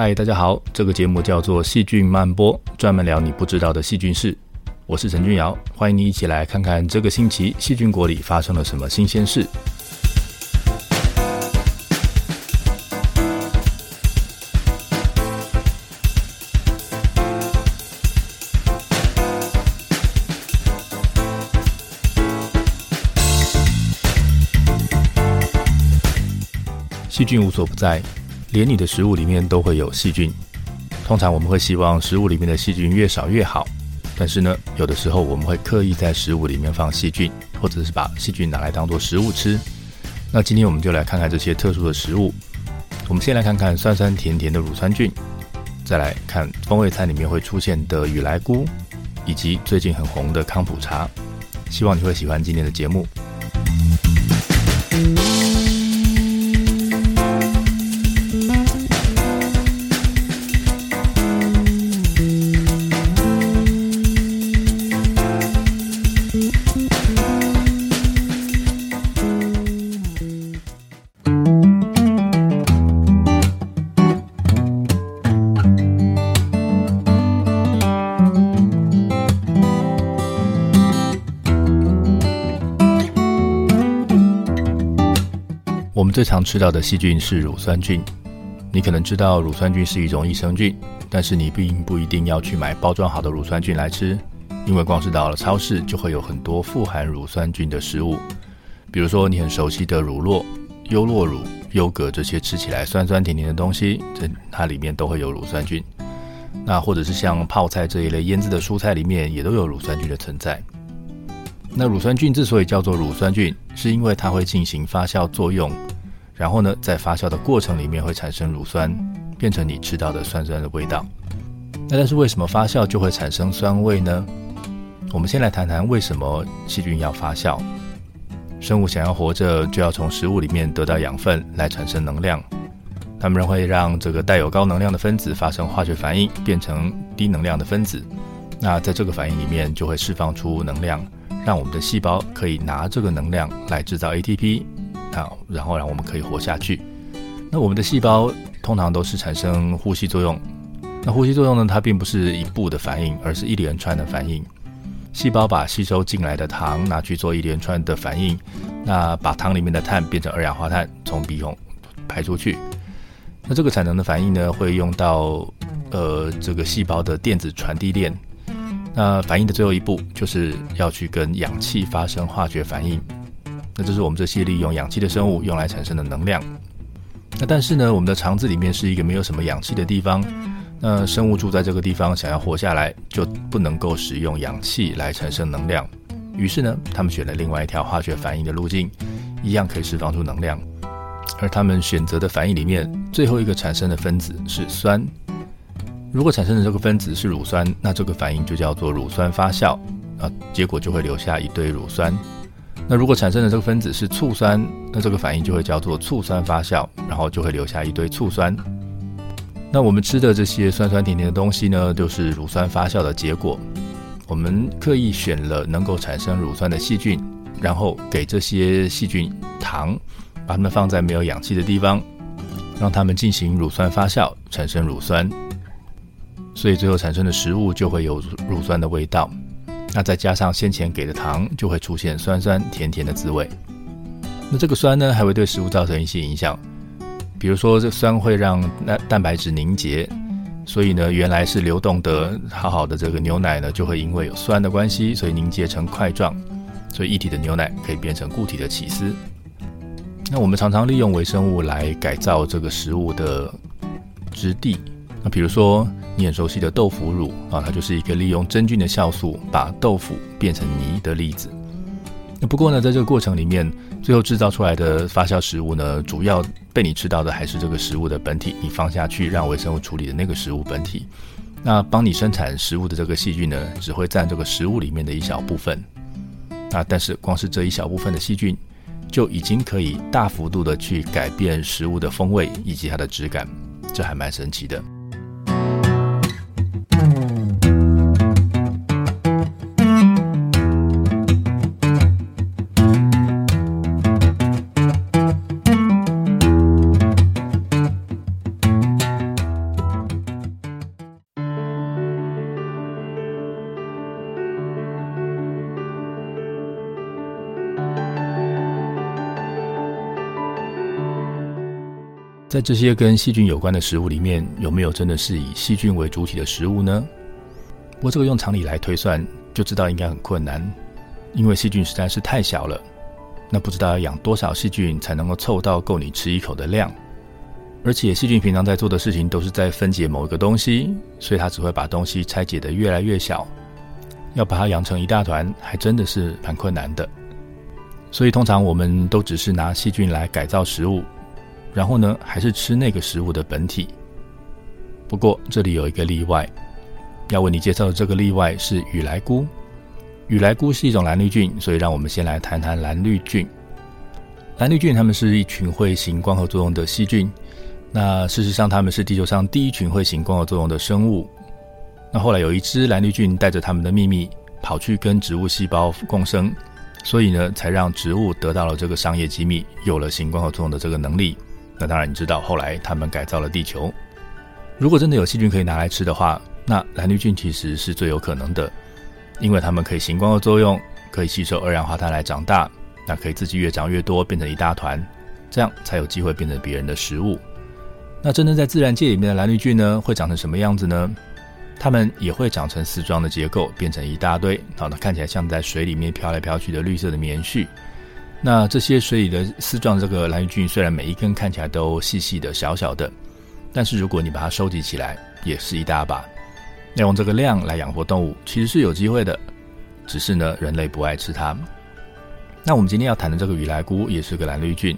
嗨，大家好，这个节目叫做细菌漫播，专门聊你不知道的细菌事。我是陈君尧，欢迎你一起来看看这个星期细菌国里发生了什么新鲜事。细菌无所不在，连你的食物里面都会有细菌。通常我们会希望食物里面的细菌越少越好，但是呢，有的时候我们会刻意在食物里面放细菌，或者是把细菌拿来当做食物吃。那今天我们就来看看这些特殊的食物。我们先来看看酸酸甜甜的乳酸菌，再来看风味菜里面会出现的雨来菇，以及最近很红的康普茶。希望你会喜欢今天的节目。我们最常吃到的细菌是乳酸菌。你可能知道乳酸菌是一种益生菌，但是你并不一定要去买包装好的乳酸菌来吃，因为光是到了超市就会有很多富含乳酸菌的食物，比如说你很熟悉的乳酪、优酪乳、优格这些吃起来酸酸甜甜的东西，这它里面都会有乳酸菌。那或者是像泡菜这一类腌制的蔬菜里面也都有乳酸菌的存在。那乳酸菌之所以叫做乳酸菌，是因为它会进行发酵作用，然后呢，在发酵的过程里面会产生乳酸，变成你吃到的酸酸的味道。那但是为什么发酵就会产生酸味呢？我们先来谈谈为什么细菌要发酵。生物想要活着，就要从食物里面得到养分来产生能量。它们会让这个带有高能量的分子发生化学反应，变成低能量的分子。那在这个反应里面就会释放出能量。让我们的细胞可以拿这个能量来制造 ATP，啊，然后让我们可以活下去。那我们的细胞通常都是产生呼吸作用。那呼吸作用呢，它并不是一步的反应，而是一连串的反应。细胞把吸收进来的糖拿去做一连串的反应，那把糖里面的碳变成二氧化碳，从鼻孔排出去。那这个产能的反应呢，会用到呃这个细胞的电子传递链。那反应的最后一步就是要去跟氧气发生化学反应，那这是我们这些利用氧气的生物用来产生的能量。那但是呢，我们的肠子里面是一个没有什么氧气的地方，那生物住在这个地方想要活下来，就不能够使用氧气来产生能量。于是呢，他们选了另外一条化学反应的路径，一样可以释放出能量。而他们选择的反应里面，最后一个产生的分子是酸。如果产生的这个分子是乳酸，那这个反应就叫做乳酸发酵，啊，结果就会留下一堆乳酸。那如果产生的这个分子是醋酸，那这个反应就会叫做醋酸发酵，然后就会留下一堆醋酸。那我们吃的这些酸酸甜甜的东西呢，就是乳酸发酵的结果。我们刻意选了能够产生乳酸的细菌，然后给这些细菌糖，把它们放在没有氧气的地方，让它们进行乳酸发酵，产生乳酸。所以最后产生的食物就会有乳酸的味道，那再加上先前给的糖，就会出现酸酸甜甜的滋味。那这个酸呢，还会对食物造成一些影响，比如说这酸会让那蛋白质凝结，所以呢，原来是流动的好好的这个牛奶呢，就会因为有酸的关系，所以凝结成块状，所以液体的牛奶可以变成固体的起司。那我们常常利用微生物来改造这个食物的质地，比如说。你很熟悉的豆腐乳啊，它就是一个利用真菌的酵素把豆腐变成泥的例子。那不过呢，在这个过程里面，最后制造出来的发酵食物呢，主要被你吃到的还是这个食物的本体。你放下去让微生物处理的那个食物本体，那帮你生产食物的这个细菌呢，只会占这个食物里面的一小部分。啊，但是光是这一小部分的细菌，就已经可以大幅度的去改变食物的风味以及它的质感，这还蛮神奇的。在这些跟细菌有关的食物里面，有没有真的是以细菌为主体的食物呢？不过这个用常理来推算，就知道应该很困难，因为细菌实在是太小了。那不知道要养多少细菌才能够凑到够你吃一口的量，而且细菌平常在做的事情都是在分解某一个东西，所以它只会把东西拆解得越来越小，要把它养成一大团，还真的是蛮困难的。所以通常我们都只是拿细菌来改造食物，然后呢，还是吃那个食物的本体。不过这里有一个例外，要为你介绍的这个例外是雨来菇。雨来菇是一种蓝绿菌，所以让我们先来谈谈蓝绿菌。蓝绿菌它们是一群会行光合作用的细菌。那事实上，它们是地球上第一群会行光合作用的生物。那后来有一只蓝绿菌带着它们的秘密跑去跟植物细胞共生，所以呢，才让植物得到了这个商业机密，有了行光合作用的这个能力。那当然，你知道后来他们改造了地球。如果真的有细菌可以拿来吃的话，那蓝绿菌其实是最有可能的。因为它们可以行光合作用，可以吸收二氧化碳来长大，那可以自己越长越多，变成一大团，这样才有机会变成别人的食物。那真正在自然界里面的蓝绿菌呢，会长成什么样子呢？它们也会长成丝状的结构，变成一大堆，好，那看起来像在水里面飘来飘去的绿色的棉絮。那这些水里的丝状这个蓝绿菌，虽然每一根看起来都细细的、小小的，但是如果你把它收集起来，也是一大把。要用这个量来养活动物，其实是有机会的，只是呢，人类不爱吃它。那我们今天要谈的这个雨来菇也是个蓝绿菌，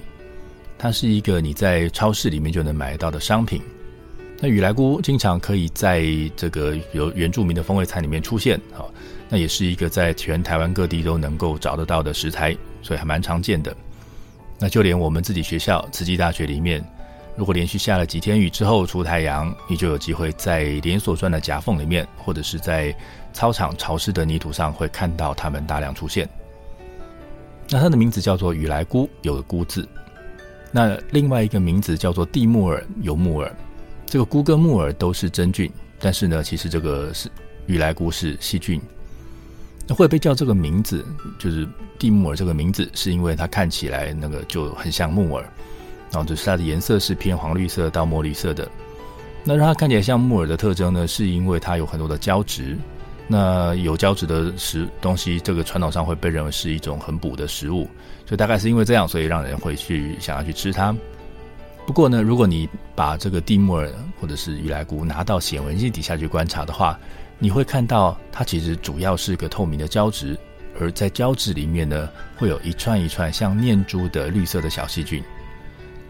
它是一个你在超市里面就能买到的商品。那雨来菇经常可以在这个有原住民的风味菜里面出现，啊，那也是一个在全台湾各地都能够找得到的食材，所以还蛮常见的。那就连我们自己学校慈济大学里面。如果连续下了几天雨之后出太阳，你就有机会在连锁砖的夹缝里面，或者是在操场潮湿的泥土上，会看到它们大量出现。那它的名字叫做雨来菇，有个菇字。那另外一个名字叫做地木耳，有木耳。这个菇跟木耳都是真菌，但是呢，其实这个是雨来菇是细菌。那会被叫这个名字，就是地木耳这个名字，是因为它看起来那个就很像木耳。然后就是它的颜色是偏黄绿色到墨绿色的，那让它看起来像木耳的特征呢，是因为它有很多的胶质。那有胶质的食东西，这个传统上会被认为是一种很补的食物，所以大概是因为这样，所以让人会去想要去吃它。不过呢，如果你把这个地木耳或者是雨来菇拿到显微镜底下去观察的话，你会看到它其实主要是个透明的胶质，而在胶质里面呢，会有一串一串像念珠的绿色的小细菌。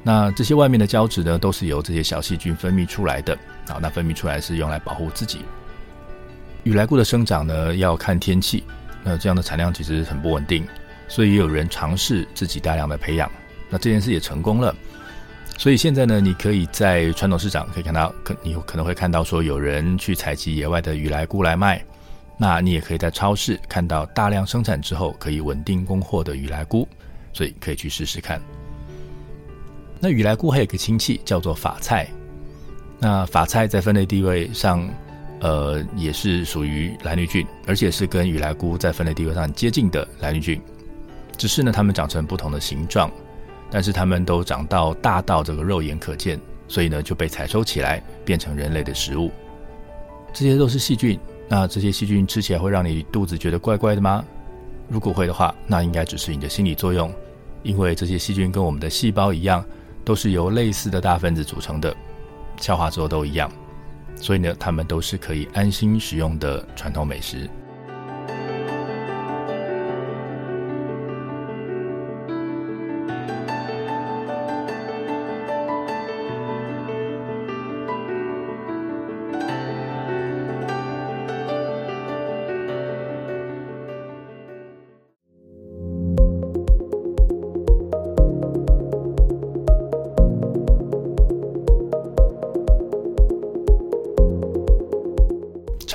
那这些外面的胶质呢，都是由这些小细菌分泌出来的。好，那分泌出来是用来保护自己。雨来菇的生长呢，要看天气。那这样的产量其实很不稳定，所以也有人尝试自己大量的培养。那这件事也成功了。所以现在呢，你可以在传统市场可以看到，可你可能会看到说有人去采集野外的雨来菇来卖。那你也可以在超市看到大量生产之后可以稳定供货的雨来菇，所以可以去试试看。那雨来菇还有一个亲戚叫做法菜，那法菜在分类地位上，呃，也是属于蓝绿菌，而且是跟雨来菇在分类地位上接近的蓝绿菌，只是呢，它们长成不同的形状，但是它们都长到大到这个肉眼可见，所以呢就被采收起来变成人类的食物。这些都是细菌，那这些细菌吃起来会让你肚子觉得怪怪的吗？如果会的话，那应该只是你的心理作用，因为这些细菌跟我们的细胞一样。都是由类似的大分子组成的，消化之后都一样，所以呢，它们都是可以安心食用的传统美食。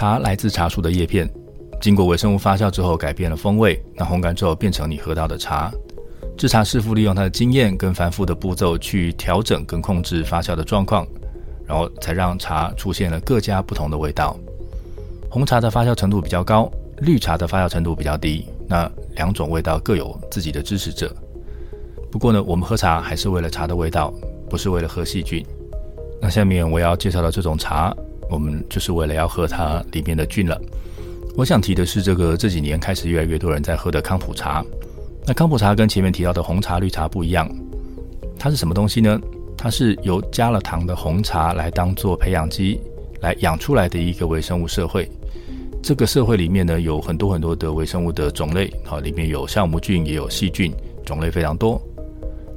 茶来自茶树的叶片，经过微生物发酵之后改变了风味，那烘干之后变成你喝到的茶。制茶师傅利用他的经验跟繁复的步骤去调整跟控制发酵的状况，然后才让茶出现了各家不同的味道。红茶的发酵程度比较高，绿茶的发酵程度比较低，那两种味道各有自己的支持者。不过呢，我们喝茶还是为了茶的味道，不是为了喝细菌。那下面我要介绍的这种茶，我们就是为了要喝它里面的菌了。我想提的是这个这几年开始越来越多人在喝的康普茶。那康普茶跟前面提到的红茶、绿茶不一样，它是什么东西呢？它是由加了糖的红茶来当做培养基来养出来的一个微生物社会。这个社会里面呢，有很多很多的微生物的种类，好，里面有酵母菌，也有细菌，种类非常多。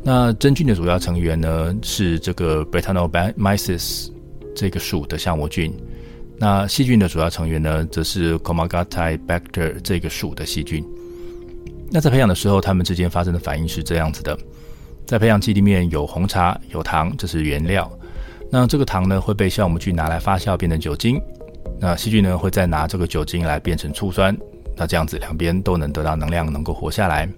那真菌的主要成员呢，是这个 b r e t a n o m y c e s 这个属的酵母菌。那细菌的主要成员呢，则是 Comagotibacter 这个属的细菌。那在培养的时候，它们之间发生的反应是这样子的：在培养基里面有红茶，有糖，这是原料。那这个糖呢，会被酵母菌拿来发酵变成酒精。那细菌呢，会再拿这个酒精来变成醋酸，那这样子两边都能得到能量，能够活下来。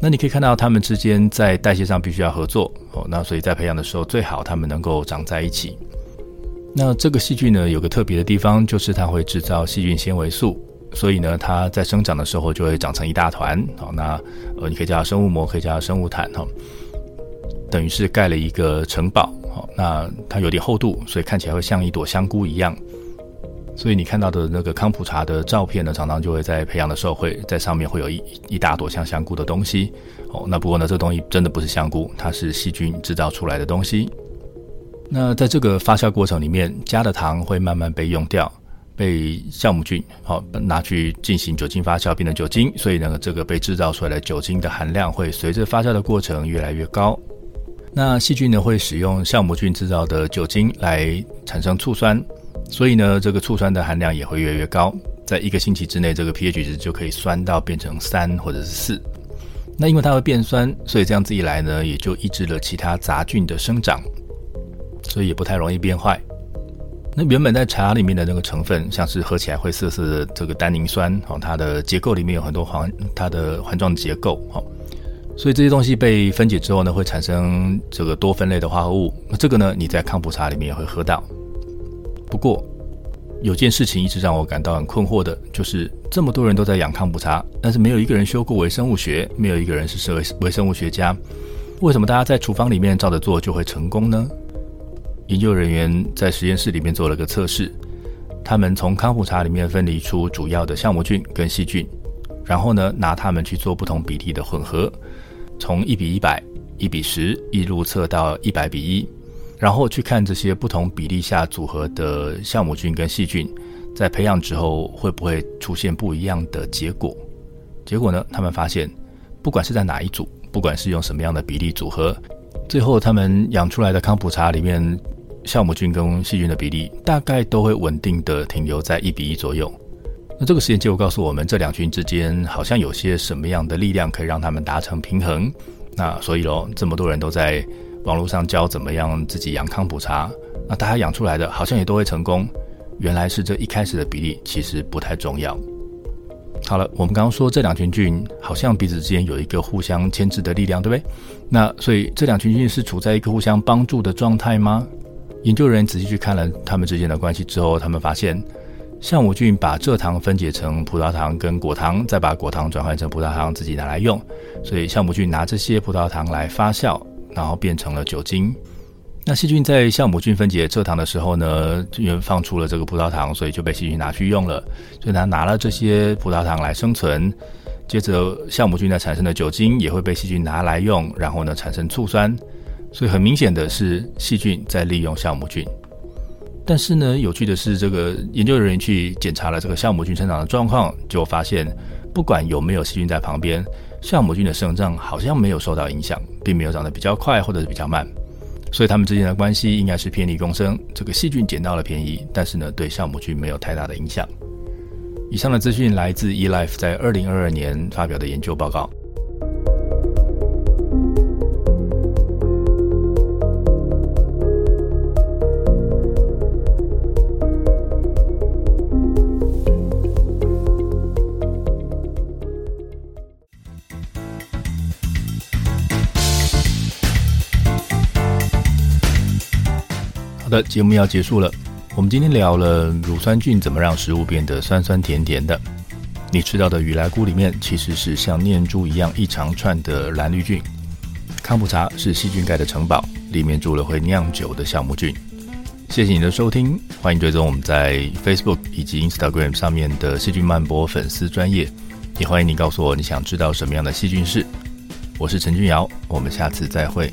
那你可以看到它们之间在代谢上必须要合作哦，那所以在培养的时候最好它们能够长在一起。那这个细菌呢，有个特别的地方，就是它会制造细菌纤维素，所以呢它在生长的时候就会长成一大团。好，那呃你可以叫它生物膜，可以叫它生物毯哈，等于是盖了一个城堡。好，那它有点厚度，所以看起来会像一朵香菇一样。所以你看到的那个康普茶的照片呢，常常就会在培养的时候会在上面会有一一大朵像香菇的东西哦。那不过呢，这东西真的不是香菇，它是细菌制造出来的东西。那在这个发酵过程里面，加的糖会慢慢被用掉，被酵母菌好拿去进行酒精发酵，变成酒精。所以呢，这个被制造出来的酒精的含量会随着发酵的过程越来越高。那细菌呢，会使用酵母菌制造的酒精来产生醋酸。所以呢，这个醋酸的含量也会越来越高，在一个星期之内，这个 pH 值就可以酸到变成三或者是四。那因为它会变酸，所以这样子一来呢，也就抑制了其他杂菌的生长，所以也不太容易变坏。那原本在茶里面的那个成分，像是喝起来会涩涩的这个单宁酸，哦，它的结构里面有很多环，它的环状结构，哦，所以这些东西被分解之后呢，会产生这个多酚类的化合物。那这个呢，你在康普茶里面也会喝到。不过，有件事情一直让我感到很困惑的，就是这么多人都在养康普茶，但是没有一个人修过微生物学，没有一个人是微微生物学家，为什么大家在厨房里面照着做就会成功呢？研究人员在实验室里面做了个测试，他们从康普茶里面分离出主要的酵母菌跟细菌，然后呢，拿它们去做不同比例的混合，从一比一百、一比十，一路测到一百比一。然后去看这些不同比例下组合的酵母菌跟细菌，在培养之后会不会出现不一样的结果？结果呢，他们发现，不管是在哪一组，不管是用什么样的比例组合，最后他们养出来的康普茶里面，酵母菌跟细菌的比例大概都会稳定的停留在一比一左右。那这个实验结果告诉我们，这两群之间好像有些什么样的力量可以让他们达成平衡。那所以喽，这么多人都在。网络上教怎么样自己养康普茶，那大家养出来的好像也都会成功。原来是这一开始的比例其实不太重要。好了，我们刚刚说这两群菌好像彼此之间有一个互相牵制的力量，对不对？那所以这两群菌是处在一个互相帮助的状态吗？研究人员仔细去看了他们之间的关系之后，他们发现酵母菌把蔗糖分解成葡萄糖跟果糖，再把果糖转换成葡萄糖自己拿来用，所以酵母菌拿这些葡萄糖来发酵。然后变成了酒精。那细菌在酵母菌分解蔗糖的时候呢，因为放出了这个葡萄糖，所以就被细菌拿去用了。所以它拿了这些葡萄糖来生存。接着酵母菌呢产生的酒精也会被细菌拿来用，然后呢产生醋酸。所以很明显的是细菌在利用酵母菌。但是呢，有趣的是，这个研究人员去检查了这个酵母菌生长的状况，就发现不管有没有细菌在旁边。酵母菌的生长好像没有受到影响，并没有长得比较快或者是比较慢，所以它们之间的关系应该是偏离共生。这个细菌捡到了便宜，但是呢，对酵母菌没有太大的影响。以上的资讯来自 eLife 在二零二二年发表的研究报告。好的，节目要结束了。我们今天聊了乳酸菌怎么让食物变得酸酸甜甜的。你吃到的雨来菇里面其实是像念珠一样一长串的蓝绿菌。康普茶是细菌盖的城堡，里面住了会酿酒的酵母菌。谢谢你的收听，欢迎追踪我们在 Facebook 以及 Instagram 上面的细菌曼波粉丝专业，也欢迎你告诉我你想知道什么样的细菌事。我是陈俊尧，我们下次再会。